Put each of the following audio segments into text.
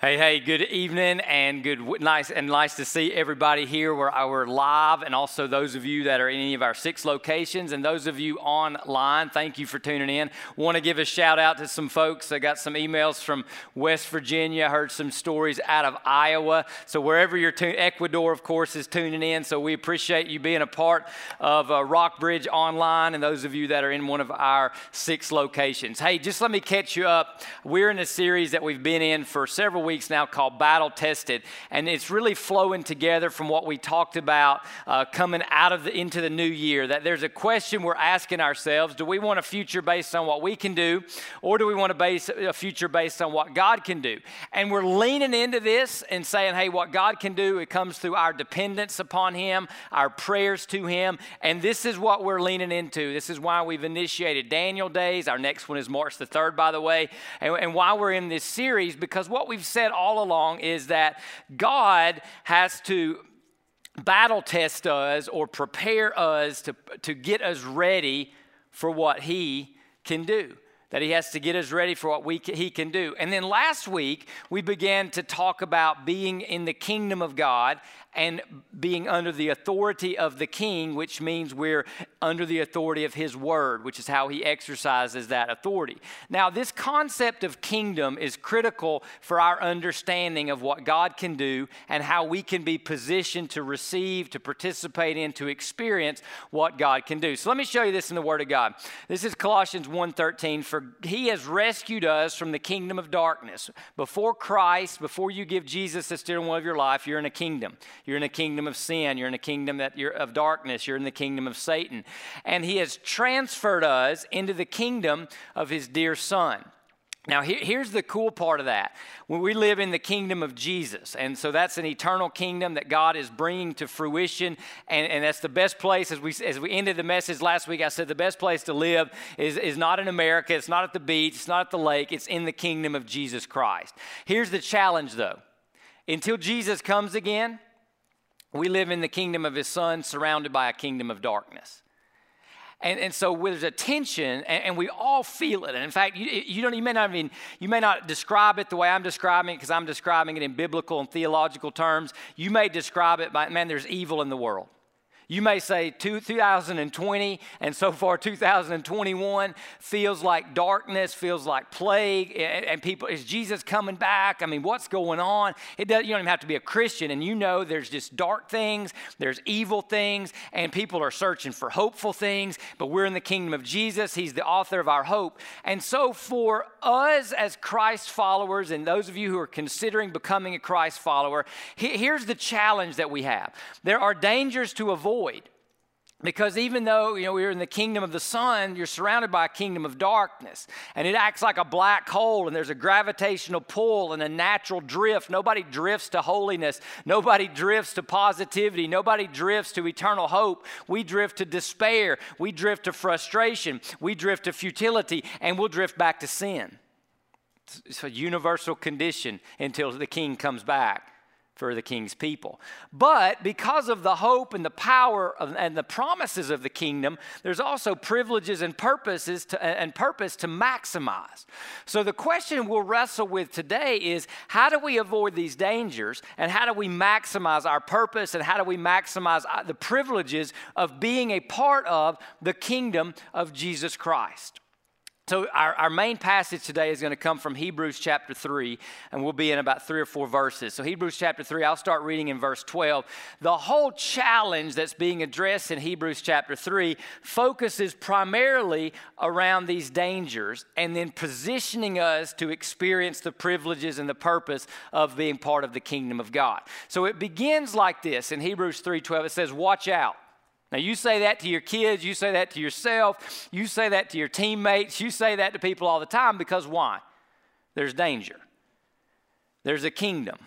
Hey, hey, good evening and good nice and nice to see everybody here. We're, uh, we're live and also those of you that are in any of our six locations and those of you online, thank you for tuning in. Want to give a shout out to some folks. I got some emails from West Virginia, heard some stories out of Iowa. So wherever you're tuning, Ecuador, of course, is tuning in. So we appreciate you being a part of uh, Rockbridge Online and those of you that are in one of our six locations. Hey, just let me catch you up. We're in a series that we've been in for several weeks now called Battle Tested, and it's really flowing together from what we talked about uh, coming out of the into the new year. That there's a question we're asking ourselves: Do we want a future based on what we can do, or do we want to base a future based on what God can do? And we're leaning into this and saying, "Hey, what God can do, it comes through our dependence upon Him, our prayers to Him, and this is what we're leaning into. This is why we've initiated Daniel Days. Our next one is March the third, by the way, and, and why we're in this series because what we've said all along is that God has to battle test us or prepare us to, to get us ready for what He can do that he has to get us ready for what we, he can do. And then last week, we began to talk about being in the kingdom of God and being under the authority of the king, which means we're under the authority of his word, which is how he exercises that authority. Now, this concept of kingdom is critical for our understanding of what God can do and how we can be positioned to receive, to participate in, to experience what God can do. So let me show you this in the word of God. This is Colossians 1:13 for he has rescued us from the kingdom of darkness. Before Christ, before you give Jesus the steering wheel of your life, you're in a kingdom. You're in a kingdom of sin. You're in a kingdom that you're of darkness. You're in the kingdom of Satan. And he has transferred us into the kingdom of his dear son. Now, here's the cool part of that. When we live in the kingdom of Jesus, and so that's an eternal kingdom that God is bringing to fruition, and, and that's the best place. As we, as we ended the message last week, I said the best place to live is, is not in America, it's not at the beach, it's not at the lake, it's in the kingdom of Jesus Christ. Here's the challenge, though. Until Jesus comes again, we live in the kingdom of his son, surrounded by a kingdom of darkness. And, and so there's a tension, and, and, we all feel it. And in fact, you, you, don't, you may not even, you may not describe it the way I'm describing it because I'm describing it in biblical and theological terms. You may describe it by, man, there's evil in the world. You may say 2020 and so far 2021 feels like darkness, feels like plague, and people, is Jesus coming back? I mean, what's going on? It does, you don't even have to be a Christian, and you know there's just dark things, there's evil things, and people are searching for hopeful things, but we're in the kingdom of Jesus. He's the author of our hope. And so for us as Christ followers, and those of you who are considering becoming a Christ follower, here's the challenge that we have. There are dangers to avoid avoid. Because even though you know we're in the kingdom of the Son, you're surrounded by a kingdom of darkness, and it acts like a black hole, and there's a gravitational pull and a natural drift. Nobody drifts to holiness. Nobody drifts to positivity. Nobody drifts to eternal hope. We drift to despair. We drift to frustration. We drift to futility, and we'll drift back to sin. It's a universal condition until the King comes back for the king's people. But because of the hope and the power of, and the promises of the kingdom, there's also privileges and purposes to, and purpose to maximize. So the question we'll wrestle with today is how do we avoid these dangers and how do we maximize our purpose and how do we maximize uh, the privileges of being a part of the kingdom of Jesus Christ? So, our, our main passage today is going to come from Hebrews chapter 3, and we'll be in about three or four verses. So, Hebrews chapter 3, I'll start reading in verse 12. The whole challenge that's being addressed in Hebrews chapter 3 focuses primarily around these dangers and then positioning us to experience the privileges and the purpose of being part of the kingdom of God. So, it begins like this in Hebrews 3 12. It says, Watch out. Now, you say that to your kids, you say that to yourself, you say that to your teammates, you say that to people all the time because why? There's danger. There's a kingdom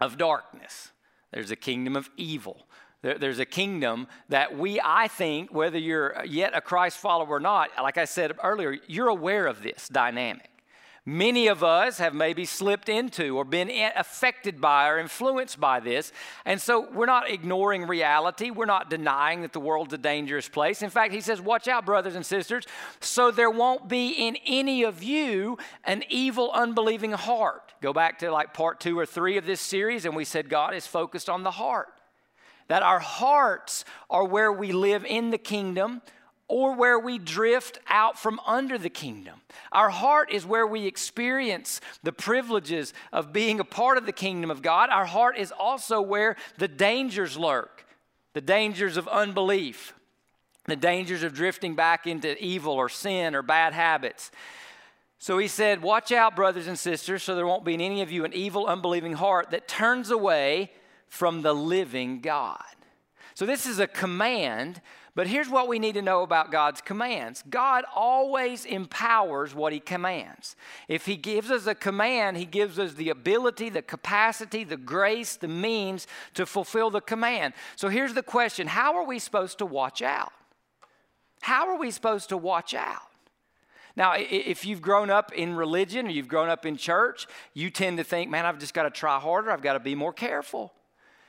of darkness, there's a kingdom of evil. there's a kingdom that we, I think, whether you're yet a Christ follower or not, like I said earlier, you're aware of this dynamic. Many of us have maybe slipped into or been affected by or influenced by this. And so we're not ignoring reality. We're not denying that the world's a dangerous place. In fact, he says, Watch out, brothers and sisters, so there won't be in any of you an evil, unbelieving heart. Go back to like part two or three of this series, and we said God is focused on the heart. That our hearts are where we live in the kingdom or where we drift out from under the kingdom. Our heart is where we experience the privileges of being a part of the kingdom of God. Our heart is also where the dangers lurk the dangers of unbelief, the dangers of drifting back into evil or sin or bad habits. So he said, Watch out, brothers and sisters, so there won't be in any of you an evil, unbelieving heart that turns away from the living God. So this is a command but here's what we need to know about God's commands God always empowers what He commands. If He gives us a command, He gives us the ability, the capacity, the grace, the means to fulfill the command. So here's the question How are we supposed to watch out? How are we supposed to watch out? Now, if you've grown up in religion or you've grown up in church, you tend to think, man, I've just got to try harder. I've got to be more careful.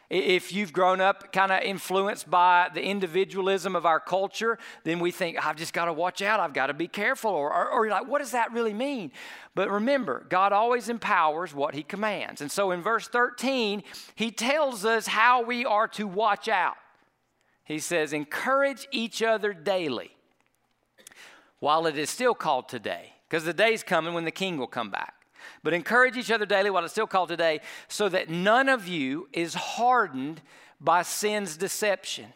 If you've grown up kind of influenced by the individualism of our culture, then we think, I've just got to watch out, I've got to be careful. Or, or, or, you're like, what does that really mean? But remember, God always empowers what He commands. And so in verse 13, He tells us how we are to watch out. He says, encourage each other daily while it is still called today, because the day's coming when the King will come back. But encourage each other daily, what it's still called today, so that none of you is hardened by sin's deception.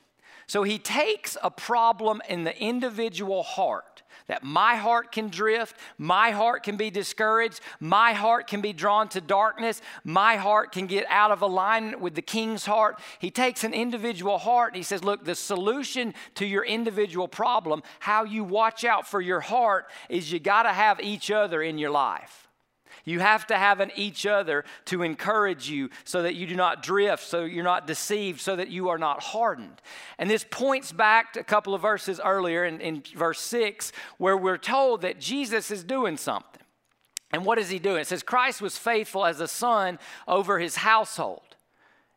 So he takes a problem in the individual heart that my heart can drift, my heart can be discouraged, my heart can be drawn to darkness, my heart can get out of alignment with the king's heart. He takes an individual heart and he says, Look, the solution to your individual problem, how you watch out for your heart, is you got to have each other in your life. You have to have an each other to encourage you so that you do not drift, so you're not deceived, so that you are not hardened. And this points back to a couple of verses earlier in, in verse 6, where we're told that Jesus is doing something. And what is he doing? It says, Christ was faithful as a son over his household.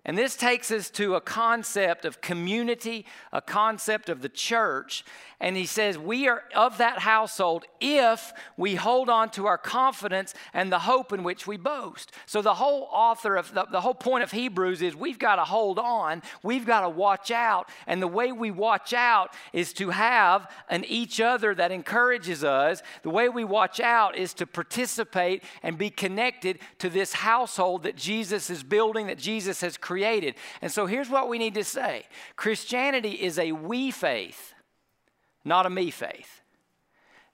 And this takes us to a concept of community, a concept of the church. And he says, We are of that household if we hold on to our confidence and the hope in which we boast. So, the whole author of the, the whole point of Hebrews is we've got to hold on, we've got to watch out. And the way we watch out is to have an each other that encourages us. The way we watch out is to participate and be connected to this household that Jesus is building, that Jesus has created created. And so here's what we need to say Christianity is a we faith, not a me faith.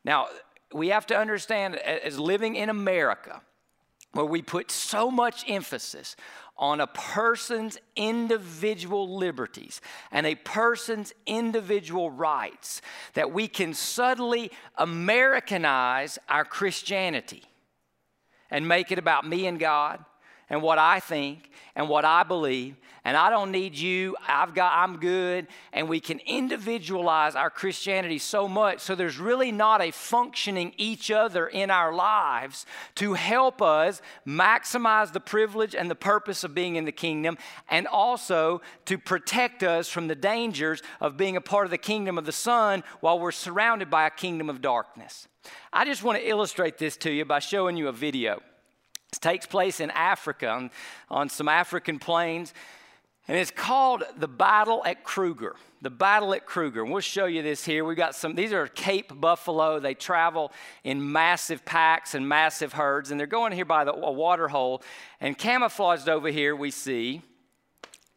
Now, we have to understand as living in America, where we put so much emphasis on a person's individual liberties and a person's individual rights, that we can subtly Americanize our Christianity and make it about me and God and what I think and what I believe, and I don't need you. I've got I'm good, and we can individualize our Christianity so much so there's really not a functioning each other in our lives to help us maximize the privilege and the purpose of being in the kingdom and also to protect us from the dangers of being a part of the kingdom of the Son while we're surrounded by a kingdom of darkness. I just want to illustrate this to you by showing you a video. It takes place in Africa on, on some African plains. And it's called the Battle at Kruger. The Battle at Kruger. And we'll show you this here. We've got some, these are Cape buffalo. They travel in massive packs and massive herds. And they're going here by the, a water hole. And camouflaged over here, we see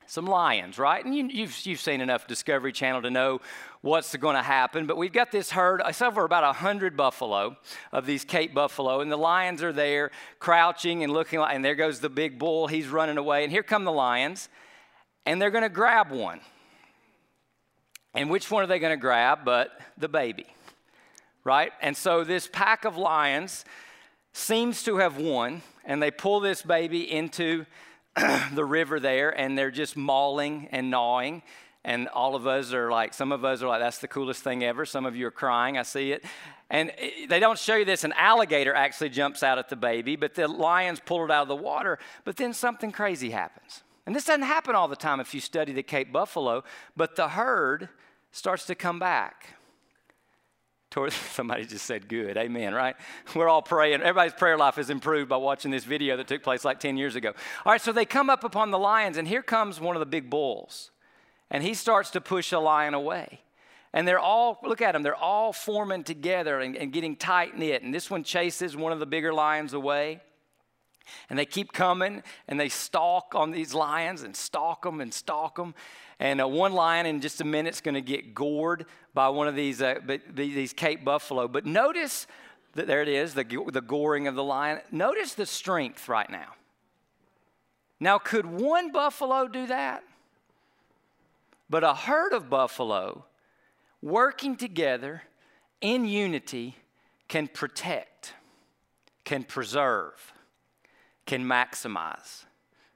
some lions, right? And you, you've, you've seen enough Discovery Channel to know what's going to happen. But we've got this herd, uh, it's over about 100 buffalo of these Cape buffalo, and the lions are there crouching and looking like, and there goes the big bull. He's running away. And here come the lions, and they're going to grab one. And which one are they going to grab but the baby? Right? And so this pack of lions seems to have won, and they pull this baby into the river there and they're just mauling and gnawing. And all of us are like, some of us are like, that's the coolest thing ever. Some of you are crying. I see it. And they don't show you this. An alligator actually jumps out at the baby, but the lions pull it out of the water. But then something crazy happens. And this doesn't happen all the time if you study the Cape buffalo, but the herd starts to come back. Somebody just said good. Amen, right? We're all praying. Everybody's prayer life is improved by watching this video that took place like 10 years ago. All right, so they come up upon the lions, and here comes one of the big bulls. And he starts to push a lion away. And they're all, look at them, they're all forming together and, and getting tight knit. And this one chases one of the bigger lions away. And they keep coming and they stalk on these lions and stalk them and stalk them. And uh, one lion in just a minute is going to get gored by one of these, uh, these Cape buffalo. But notice that there it is, the, the goring of the lion. Notice the strength right now. Now, could one buffalo do that? But a herd of buffalo working together in unity can protect, can preserve, can maximize.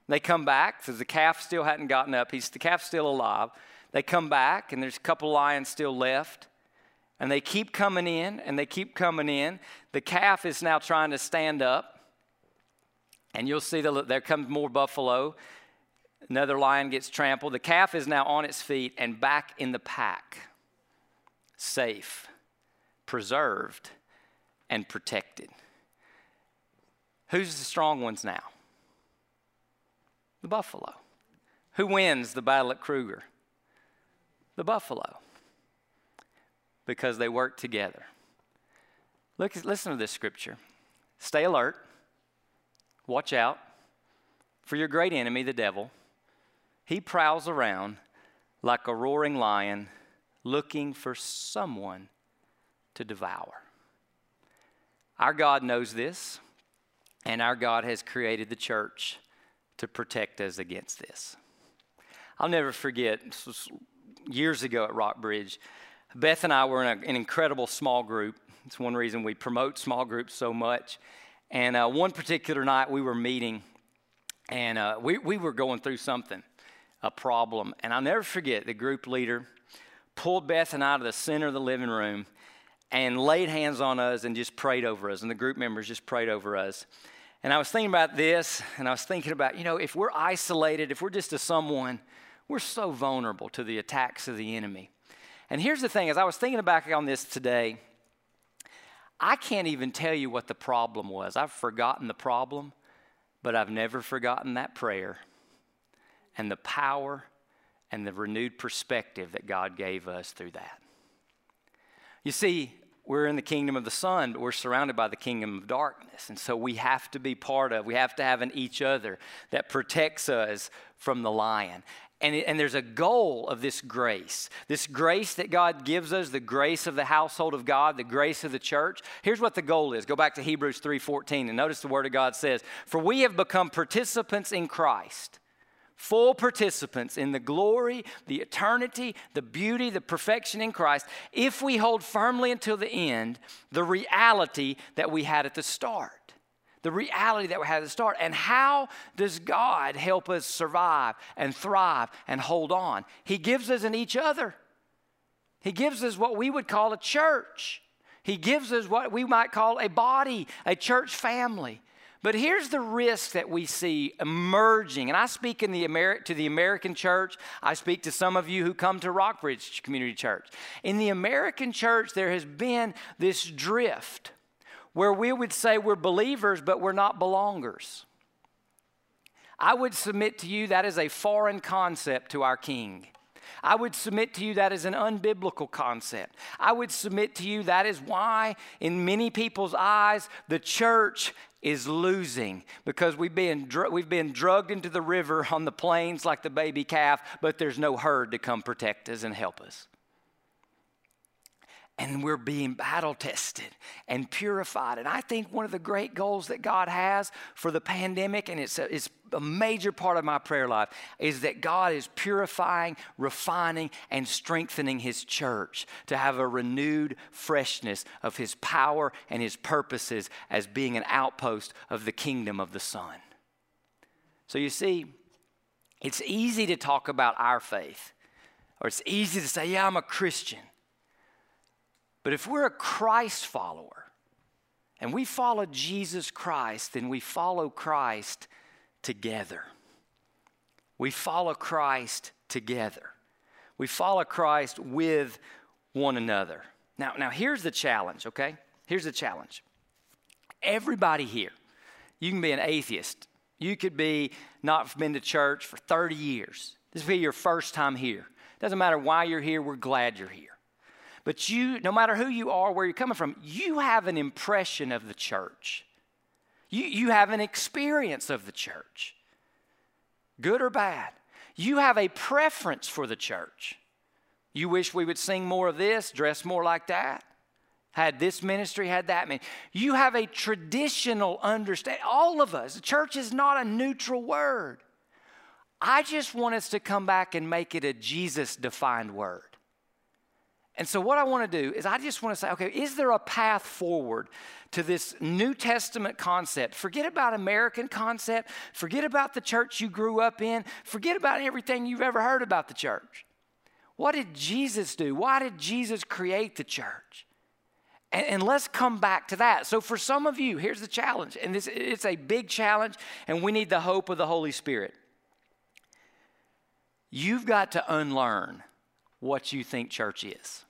They come back because the calf still hadn't gotten up. He's the calf's still alive. They come back and there's a couple lions still left. And they keep coming in and they keep coming in. The calf is now trying to stand up. And you'll see that there comes more buffalo. Another lion gets trampled. The calf is now on its feet and back in the pack, safe, preserved, and protected. Who's the strong ones now? The buffalo. Who wins the battle at Kruger? The buffalo. Because they work together. Look, listen to this scripture. Stay alert. Watch out for your great enemy, the devil. He prowls around like a roaring lion looking for someone to devour. Our God knows this, and our God has created the church to protect us against this. I'll never forget, years ago at Rockbridge, Beth and I were in a, an incredible small group. It's one reason we promote small groups so much. And uh, one particular night we were meeting, and uh, we, we were going through something, a problem. And I'll never forget the group leader pulled Beth and I to the center of the living room and laid hands on us and just prayed over us. And the group members just prayed over us. And I was thinking about this, and I was thinking about, you know, if we're isolated, if we're just a someone, we're so vulnerable to the attacks of the enemy. And here's the thing as I was thinking back on this today, I can't even tell you what the problem was. I've forgotten the problem, but I've never forgotten that prayer and the power and the renewed perspective that God gave us through that. You see, we're in the kingdom of the Son, but we're surrounded by the kingdom of darkness. And so we have to be part of, we have to have an each other that protects us from the lion. And, and, there's a goal of this grace this grace that god gives us the grace of the household of god the grace of the church here's what the goal is go back to hebrews 3.14 and notice the word of god says for we have become participants in christ full participants in the glory, the eternity, the beauty, the perfection in Christ, if we hold firmly until the end the reality that we had at the start. The reality that we had at the start. And how does God help us survive and thrive and hold on? He gives us in each other. He gives us what we would call a church. He gives us what we might call a body, a church family. But here's the risk that we see emerging. And I speak in the Ameri- to the American church. I speak to some of you who come to Rockbridge Community Church. In the American church, there has been this drift where we would say we're believers, but we're not belongers. I would submit to you that is a foreign concept to our King. I would submit to you that is an unbiblical concept. I would submit to you that is why, in many people's eyes, the church is losing because we've been, dr- we've been drugged into the river on the plains like the baby calf, but there's no herd to come protect us and help us and we're being battle tested and purified. And I think one of the great goals that God has for the pandemic, and it's a, it's a major part of my prayer life, is that God is purifying, refining, and strengthening His church to have a renewed freshness of His power and His purposes as being an outpost of the kingdom of the Son. So you see, it's easy to talk about our faith Or it's easy to say, yeah, I'm a Christian. But if we're a Christ follower and we follow Jesus Christ, then we follow Christ together. We follow Christ together. We follow Christ with one another. Now, now here's the challenge, okay? Here's the challenge. Everybody here, you can be an atheist. You could be not been to church for 30 years. This will be your first time here. Doesn't matter why you're here, we're glad you're here. But you, no matter who you are, where you're coming from, you have an impression of the church. You, you have an experience of the church, good or bad. You have a preference for the church. You wish we would sing more of this, dress more like that, had this ministry, had that ministry. You have a traditional understanding. All of us, the church is not a neutral word. I just want us to come back and make it a Jesus defined word. And so, what I want to do is, I just want to say, okay, is there a path forward to this New Testament concept? Forget about American concept. Forget about the church you grew up in. Forget about everything you've ever heard about the church. What did Jesus do? Why did Jesus create the church? And, and, let's come back to that. So, for some of you, here's the challenge, and this, it's a big challenge, and we need the hope of the Holy Spirit. You've got to unlearn what you think church is.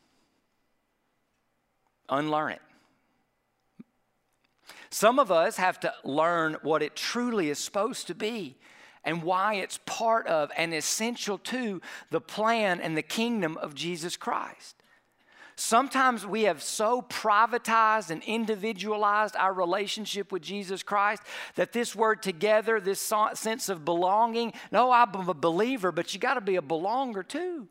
Unlearn it. Some of us have to learn what it truly is supposed to be and why it's part of and essential to the plan and the kingdom of Jesus Christ. Sometimes we have so privatized and individualized our relationship with Jesus Christ that this word together, this sense of belonging, no, I'm a believer, but you got to be a belonger too.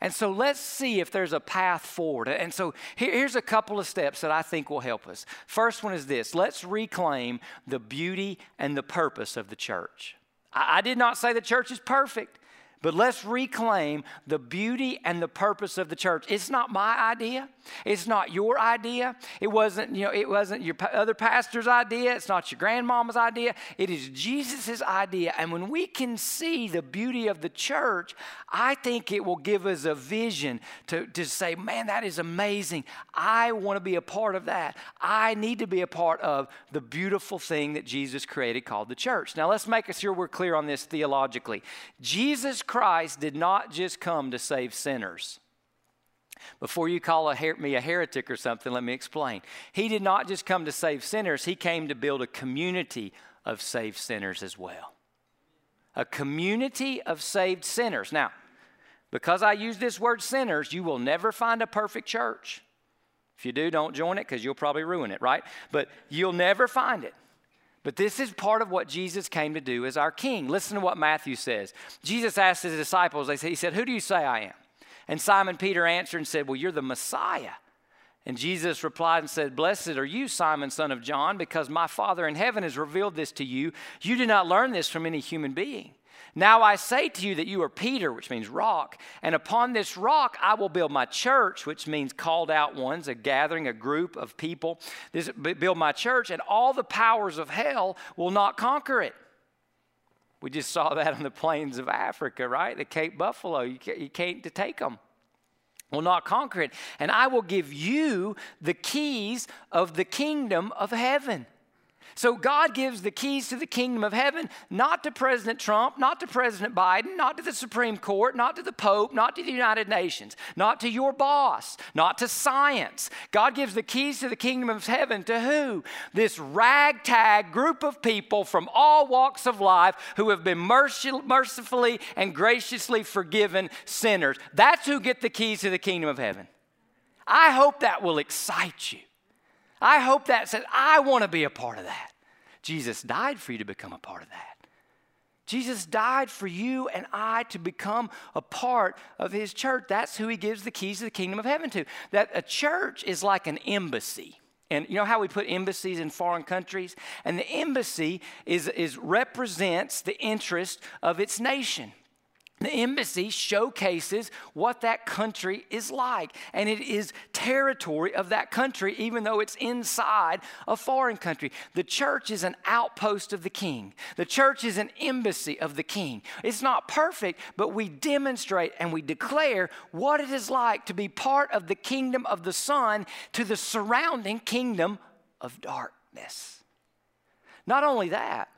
And so let's see if there's a path forward. And so here's a couple of steps that I think will help us. First one is this let's reclaim the beauty and the purpose of the church. I did not say the church is perfect. But let's reclaim the beauty and the purpose of the church. It's not my idea. It's not your idea. It wasn't, you know, it wasn't your other pastor's idea. It's not your grandmama's idea. It is Jesus' idea. And when we can see the beauty of the church, I think it will give us a vision to, to say, man, that is amazing. I want to be a part of that. I need to be a part of the beautiful thing that Jesus created called the church. Now let's make sure we're clear on this theologically. Jesus Christ did not just come to save sinners. Before you call a her- me a heretic or something, let me explain. He did not just come to save sinners, He came to build a community of saved sinners as well. A community of saved sinners. Now, because I use this word sinners, you will never find a perfect church. If you do, don't join it because you'll probably ruin it, right? But you'll never find it. But this is part of what Jesus came to do as our king. Listen to what Matthew says. Jesus asked his disciples, he said, Who do you say I am? And Simon Peter answered and said, Well, you're the Messiah. And Jesus replied and said, Blessed are you, Simon, son of John, because my Father in heaven has revealed this to you. You did not learn this from any human being. Now I say to you that you are Peter, which means rock, and upon this rock I will build my church, which means called out ones, a gathering, a group of people. This, build my church, and all the powers of hell will not conquer it. We just saw that on the plains of Africa, right? The Cape Buffalo. You can't, you can't take them will not conquer it. And I will give you the keys of the kingdom of heaven. So God gives the keys to the kingdom of heaven not to President Trump, not to President Biden, not to the Supreme Court, not to the Pope, not to the United Nations, not to your boss, not to science. God gives the keys to the kingdom of heaven to who? This ragtag group of people from all walks of life who have been mercifully and graciously forgiven sinners. That's who get the keys to the kingdom of heaven. I hope that will excite you. I hope that says, I want to be a part of that. Jesus died for you to become a part of that. Jesus died for you and I to become a part of his church. That's who he gives the keys to the kingdom of heaven to. That a church is like an embassy. And you know how we put embassies in foreign countries? And the embassy is, is represents the interest of its nation. The embassy showcases what that country is like, and it is territory of that country, even though it's inside a foreign country. The church is an outpost of the king, the church is an embassy of the king. It's not perfect, but we demonstrate and we declare what it is like to be part of the kingdom of the Son to the surrounding kingdom of darkness. Not only that,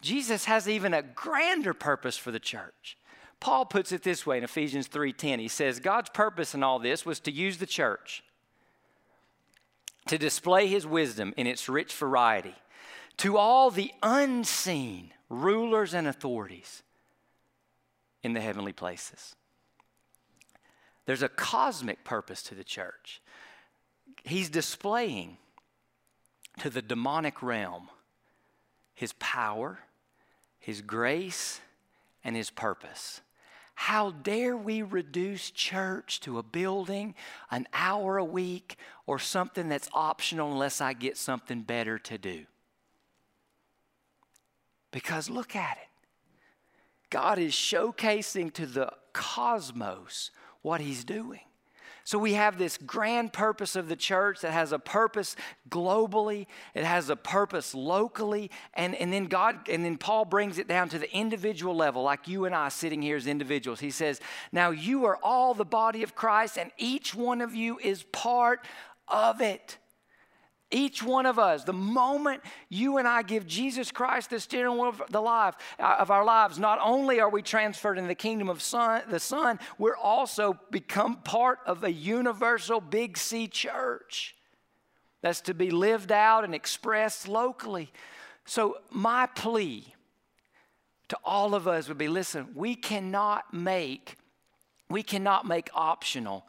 Jesus has even a grander purpose for the church. Paul puts it this way in Ephesians 3:10. He says God's purpose in all this was to use the church to display his wisdom in its rich variety to all the unseen rulers and authorities in the heavenly places. There's a cosmic purpose to the church. He's displaying to the demonic realm his power, his grace, and his purpose. How dare we reduce church to a building, an hour a week, or something that's optional unless I get something better to do? Because look at it. God is showcasing to the cosmos what He's doing. So we have this grand purpose of the church that has a purpose globally, it has a purpose locally, and, and then God, and then Paul brings it down to the individual level, like you and I sitting here as individuals. He says, Now you are all the body of Christ, and each one of you is part of it. Each one of us, the moment you and I give Jesus Christ the steering wheel of the life uh, of our lives, not only are we transferred in the kingdom of son, the Son, we're also become part of a universal big C church that's to be lived out and expressed locally. So my plea to all of us would be listen, we cannot make we cannot make optional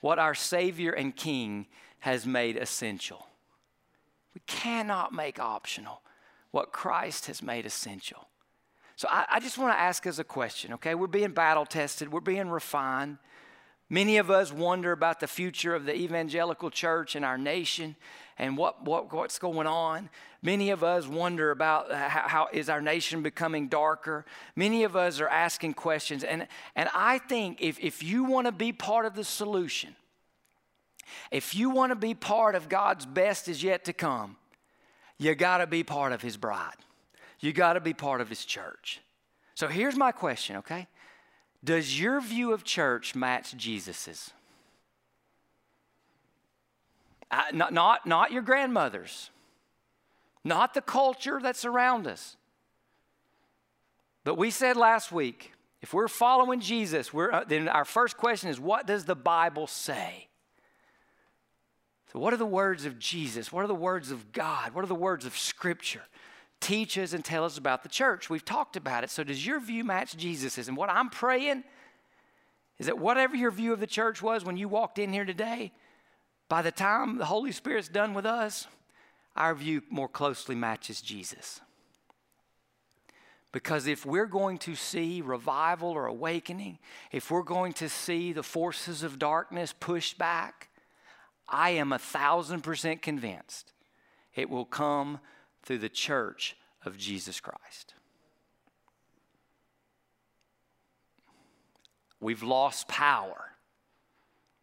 what our Savior and King has made essential. We cannot make optional what Christ has made essential. So I, I just want to ask us a question, okay? We're being battle tested, we're being refined. Many of us wonder about the future of the evangelical church in our nation and what, what, what's going on. Many of us wonder about how, how is our nation becoming darker. Many of us are asking questions. And, and I think if, if you want to be part of the solution, if you want to be part of God's best is yet to come, you got to be part of His bride. You got to be part of His church. So here's my question, okay? Does your view of church match Jesus's? Not, not, not your grandmother's, not the culture that's around us. But we said last week, if we're following Jesus, we're, uh, then our first question is what does the Bible say? So, what are the words of Jesus? What are the words of God? What are the words of Scripture? Teach us and tell us about the church. We've talked about it. So, does your view match Jesus's? And what I'm praying is that whatever your view of the church was when you walked in here today, by the time the Holy Spirit's done with us, our view more closely matches Jesus. Because if we're going to see revival or awakening, if we're going to see the forces of darkness pushed back, I am a thousand percent convinced it will come through the church of Jesus Christ. We've lost power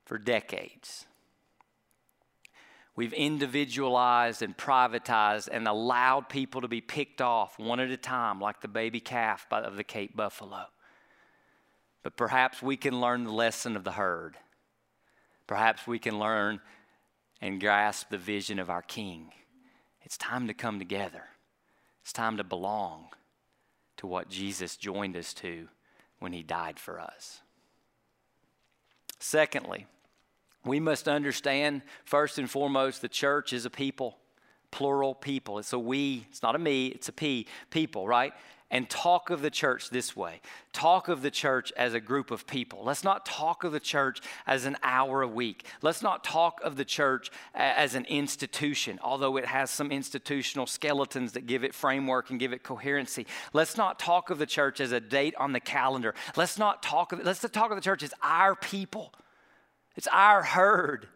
for decades. We've individualized and privatized and allowed people to be picked off one at a time, like the baby calf of the Cape Buffalo. But perhaps we can learn the lesson of the herd. Perhaps we can learn and grasp the vision of our King. It's time to come together. It's time to belong to what Jesus joined us to when he died for us. Secondly, we must understand first and foremost the church is a people, plural people. It's a we, it's not a me, it's a P, people, right? and talk of the church this way talk of the church as a group of people. Let's not talk of the church as an hour a week. Let's not talk of the church as an institution, although it has some institutional skeletons that give it framework and give it coherency. Let's not talk of the church as a date on the calendar. Let's not talk of let's talk of the church as our people. It's our herd.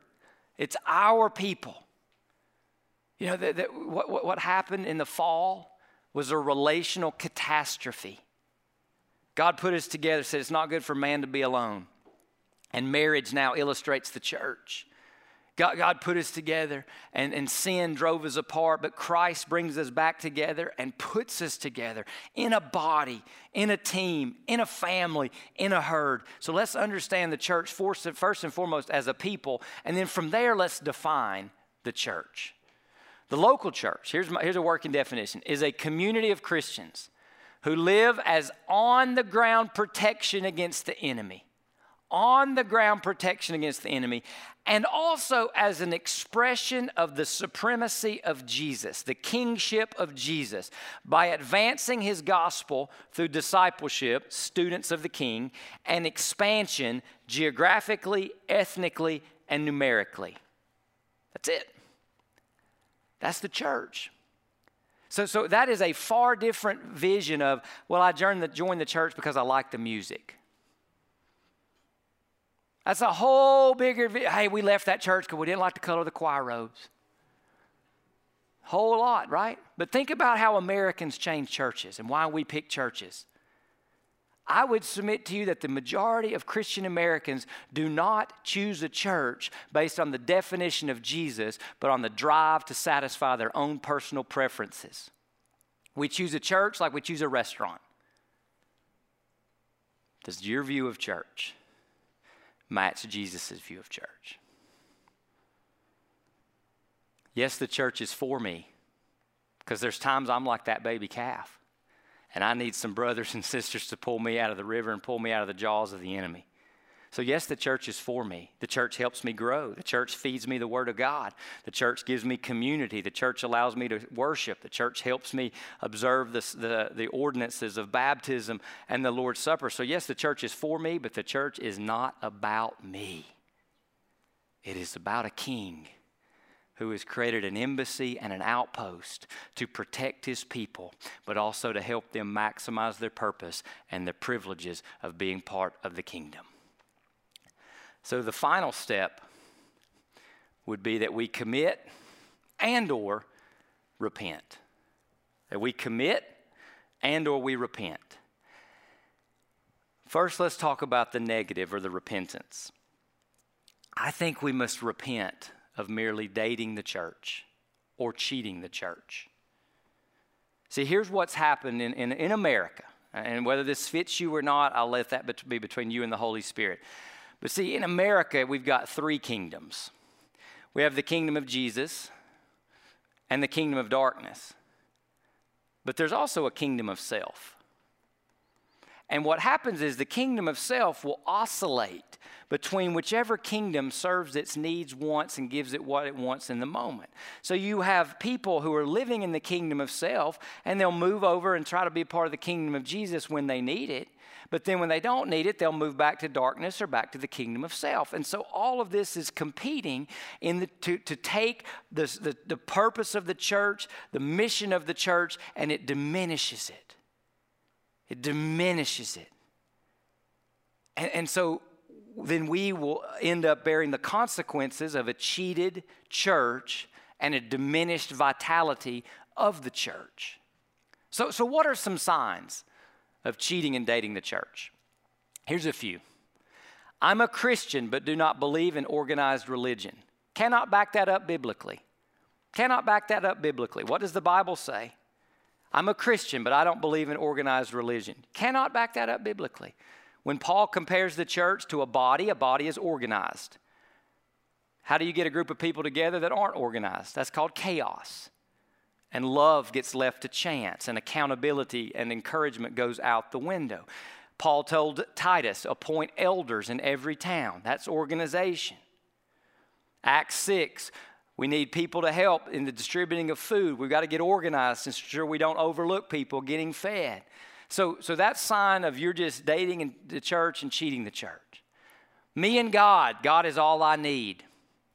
It's our people. You know, that, that what, what happened in the fall was a relational catastrophe. God put us together, said it's not good for man to be alone. And marriage now illustrates the church. God, God put us together and, and sin drove us apart, but Christ brings us back together and puts us together in a body, in a team, in a family, in a herd. So let's understand the church first and foremost as a people, and then from there, let's define the church. The local church, here's, my, here's a working definition, is a community of Christians who live as on the ground protection against the enemy on the ground protection against the enemy, and also as an expression of the supremacy of Jesus, the kingship of Jesus, by advancing his gospel through discipleship, students of the king, and expansion geographically, ethnically, and numerically. That's it. That's the church. So, so that is a far different vision of, well, I joined the, joined the church because I like the music. That's a whole bigger, hey, we left that church because we didn't like the color of the choir robes. Whole lot, right? But think about how Americans change churches and why we pick churches. I would submit to you that the majority of Christian Americans do not choose a church based on the definition of Jesus, but on the drive to satisfy their own personal preferences. We choose a church like we choose a restaurant. Does your view of church match Jesus' view of church. Yes, the church is for me because there's times I'm like that baby calf and I need some brothers and sisters to pull me out of the river and pull me out of the jaws of the enemy. So, yes, the church is for me. The church helps me grow. The church feeds me the Word of God. The church gives me community. The church allows me to worship. The church helps me observe the, the, the ordinances of baptism and the Lord's Supper. So, yes, the church is for me, but the church is not about me. It is about a king who has created an embassy and an outpost to protect his people, but also to help them maximize their purpose and the privileges of being part of the kingdom. So the final step would be that we commit and or repent. That we commit and or we repent. First, let's talk about the negative or the repentance. I think we must repent of merely dating the church or cheating the church. See, here's what's happened in, in, in America. And whether this fits you or not, I'll let that be between you and the Holy Spirit. But see, in America, we've got three kingdoms we have the kingdom of Jesus and the kingdom of darkness. But there's also a kingdom of self. And what happens is the kingdom of self will oscillate between whichever kingdom serves its needs, wants, and gives it what it wants in the moment. So you have people who are living in the kingdom of self, and they'll move over and try to be part of the kingdom of Jesus when they need it. But then when they don't need it, they'll move back to darkness or back to the kingdom of self. And so all of this is competing in the, to, to take the, the, the purpose of the church, the mission of the church, and it diminishes it. It diminishes it. And, and so then we will end up bearing the consequences of a cheated church and a diminished vitality of the church. So, so what are some signs of cheating and dating the church. Here's a few I'm a Christian but do not believe in organized religion. Cannot back that up biblically. Cannot back that up biblically. What does the Bible say? I'm a Christian, but I don't believe in organized religion. Cannot back that up biblically. When Paul compares the church to a body, a body is organized. How do you get a group of people together that aren't organized? That's called chaos and love gets left to chance, and accountability and encouragement goes out the window. Paul told Titus, appoint elders in every town. That's organization. Acts 6, we need people to help in the distributing of food. We've got to get organized and ensure we don't overlook people getting fed. So, so that sign of you're just dating in the church and cheating the church. Me and God, God is all I need.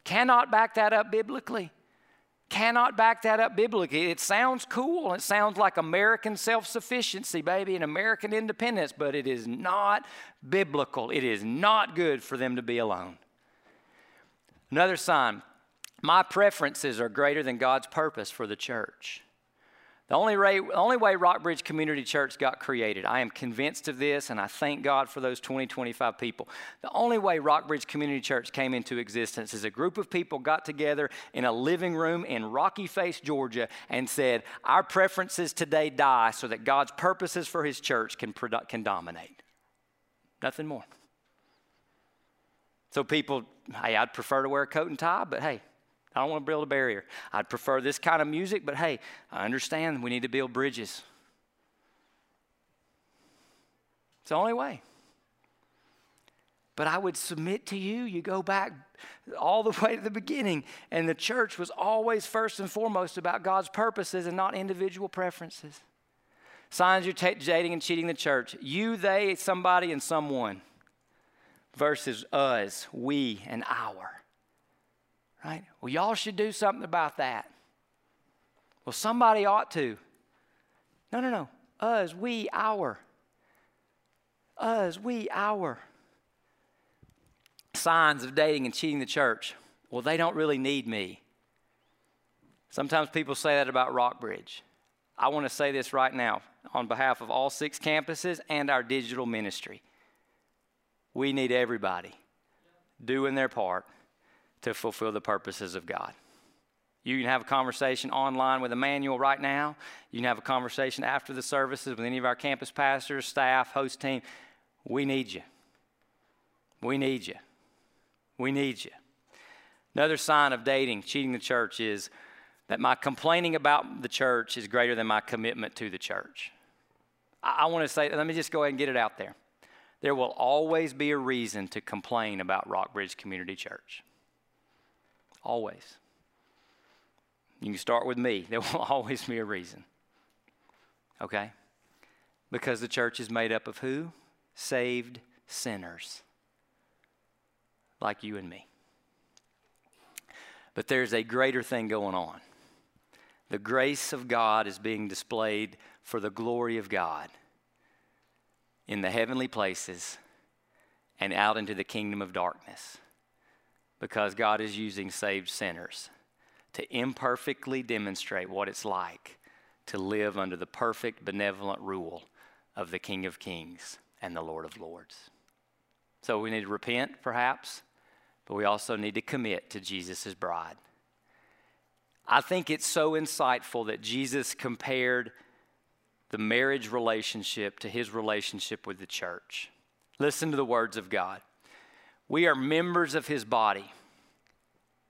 Cannot back that up biblically cannot back that up biblically. It sounds cool. It sounds like American self sufficiency, baby, and American independence, but it is not biblical. It is not good for them to be alone. Another sign my preferences are greater than God's purpose for the church. The only, way, only way Rockbridge Community Church got created, I am convinced of this, and I thank God for those 20, 25 people. The only way Rockbridge Community Church came into existence is a group of people got together in a living room in Rocky Face, Georgia, and said, Our preferences today die so that God's purposes for His church can, can dominate. Nothing more. So people, hey, I'd prefer to wear a coat and tie, but hey, I don't want to build a barrier. I'd prefer this kind of music, but hey, I understand we need to build bridges. It's the only way. But I would submit to you, you go back all the way to the beginning, and the church was always first and foremost about God's purposes and not individual preferences. Signs you're t- dating and cheating the church. You, they, somebody, and someone versus us, we, and our. Right? Well, y'all should do something about that. Well, somebody ought to. No, no, no. Us, we, our. Us, we, our. Signs of dating and cheating the church. Well, they don't really need me. Sometimes people say that about Rockbridge. I want to say this right now on behalf of all six campuses and our digital ministry. We need everybody doing their part to fulfill the purposes of God. You can have a conversation online with Emmanuel right now. You can have a conversation after the services with any of our campus pastors, staff, host team. We need you. We need you. We need you. Another sign of dating, cheating the church, is that my complaining about the church is greater than my commitment to the church. I, I want to say, let me just go ahead and get it out there. There will always be a reason to complain about Rockbridge Community Church. Always. You can start with me. There will always be a reason. Okay? Because the church is made up of who? Saved sinners. Like you and me. But there's a greater thing going on. The grace of God is being displayed for the glory of God in the heavenly places and out into the kingdom of darkness because God is using saved sinners to imperfectly demonstrate what it's like to live under the perfect, benevolent rule of the King of Kings and the Lord of Lords. So we need to repent, perhaps, but we also need to commit to Jesus' bride. I think it's so insightful that Jesus compared the marriage relationship to his relationship with the church. Listen to the words of God. We are members of his body.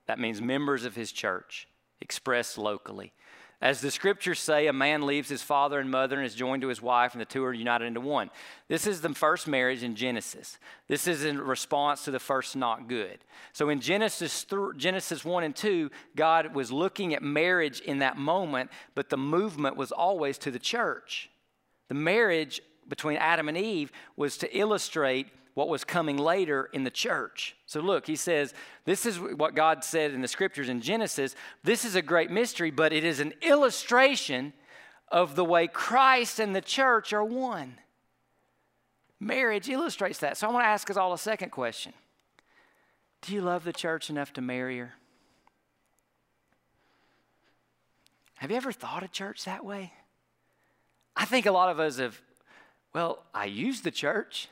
That means members of his church, expressed locally. As the scriptures say, a man leaves his father and mother and is joined to his wife, and the two are united into one. This is the first marriage in Genesis. This is in response to the first not good. So in Genesis, th- Genesis 1 and 2, God was looking at marriage in that moment, but the movement was always to the church. The marriage between Adam and Eve was to illustrate what was coming later in the church. So, look, he says, This is what God said in the scriptures in Genesis. This is a great mystery, but it is an illustration of the way Christ and the church are one. Marriage illustrates that. So, I want to ask us all a second question Do you love the church enough to marry her? Have you ever thought of church that way? I think a lot of us have, well, I use the church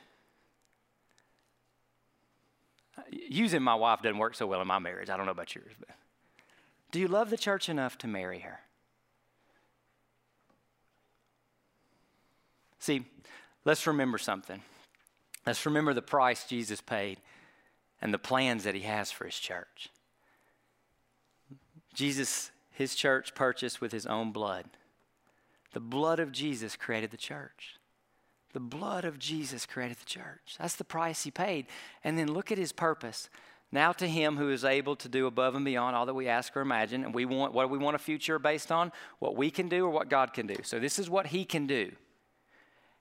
using my wife doesn't work so well in my marriage. I don't know about yours, but do you love the church enough to marry her? See, let's remember something. Let's remember the price Jesus paid and the plans that he has for his church. Jesus, his church purchased with his own blood. The blood of Jesus created the church. The blood of Jesus created the church. That's the price he paid. And then look at his purpose. Now to him who is able to do above and beyond all that we ask or imagine. And we want what do we want a future based on? What we can do or what God can do. So this is what he can do.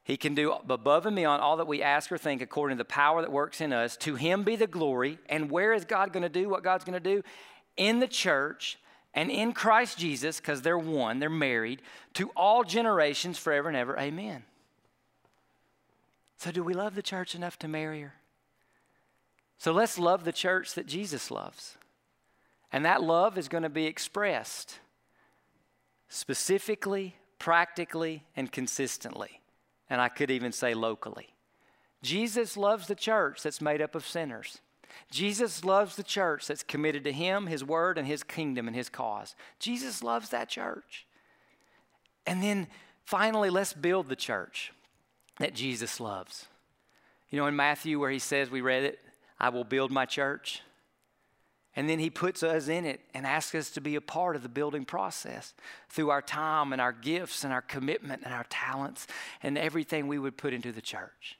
He can do above and beyond all that we ask or think according to the power that works in us. To him be the glory. And where is God going to do what God's going to do? In the church and in Christ Jesus, because they're one, they're married, to all generations forever and ever. Amen. So, do we love the church enough to marry her? So, let's love the church that Jesus loves. And that love is going to be expressed specifically, practically and consistently. And I could even say locally. Jesus loves the church that's made up of sinners. Jesus loves the church that's committed to Him, His Word, and His kingdom and His cause. Jesus loves that church. And then finally, let's build the church that Jesus loves. You know, in Matthew, where He says, we read it, I will build my church. And then he puts us in it and asks us to be a part of the building process through our time and our gifts and our commitment and our talents and everything we would put into the church.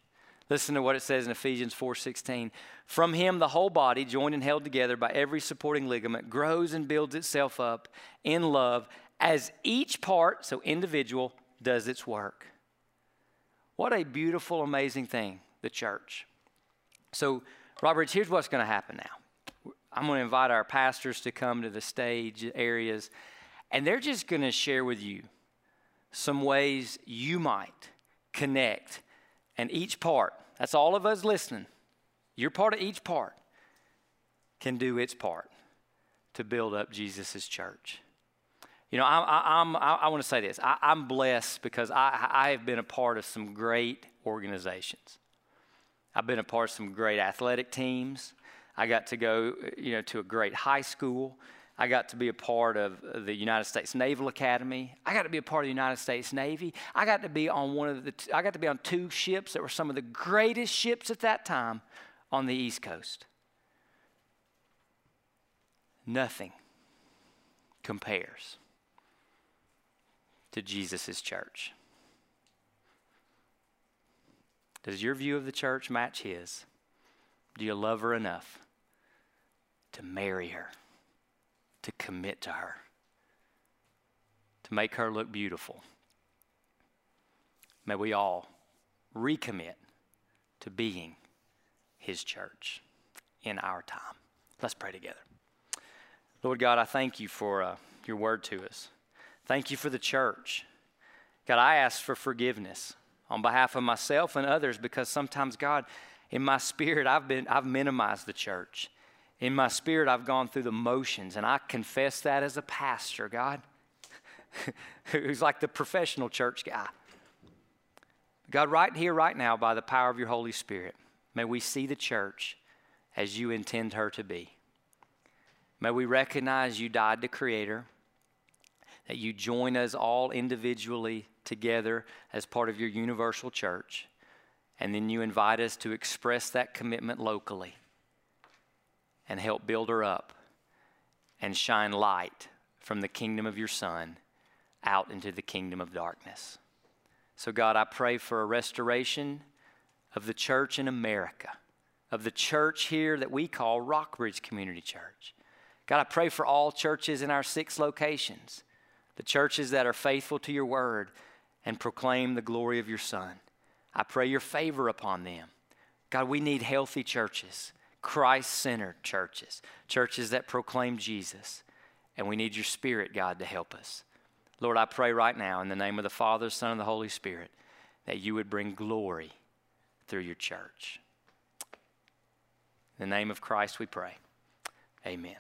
Listen to what it says in Ephesians 4:16. From him the whole body joined and held together by every supporting ligament grows and builds itself up in love as each part, so individual, does its work. What a beautiful amazing thing, the church. So, Roberts, here's what's going to happen now. I'm going to invite our pastors to come to the stage areas and they're just going to share with you some ways you might connect and each part, that's all of us listening, your part of each part can do its part to build up Jesus' church. You know, I, I'm, I, I want to say this. I, am blessed because I, I have been a part of some great organizations. I've been a part of some great athletic teams. I got to go, you know, to a great high school. I got to be a part of the United States Naval Academy. I got to be a part of the United States Navy. I got to be on one of the I got to be on two ships that were some of the greatest ships at that time on the East Coast. Nothing compares to Jesus' church. Does your view of the church match his? Do you love her enough to marry her? to commit to her, to make her look beautiful. May we all recommit to being His church in our time. Let's pray together. Lord God, I thank you for uh, your word to us. Thank you for the church. God, I ask for forgiveness on behalf of myself and others because sometimes, God, in my spirit, I've, been, I've minimized the church. In my spirit, I've gone through the motions, and I confess that as a pastor, God, who's like the professional church guy. God, right here, right now, by the power of your Holy Spirit, may we see the church as you intend her to be. May we recognize you died to create her, that you join us all individually together as part of your universal church, and then you invite us to express that commitment locally and help build her up and shine light from the kingdom of your Son out into the kingdom of darkness. So, God, I pray for a restoration of the church in America, of the church here that we call Rockbridge Community Church. God, I pray for all churches in our six locations, the churches that are faithful to your word and proclaim the glory of your Son. I pray your favor upon them. God, we need healthy churches. Christ centered churches, churches that proclaim Jesus. And we need your Spirit, God, to help us. Lord, I pray right now in the name of the Father, Son, and the Holy Spirit that you would bring glory through your church. In the name of Christ we pray. Amen.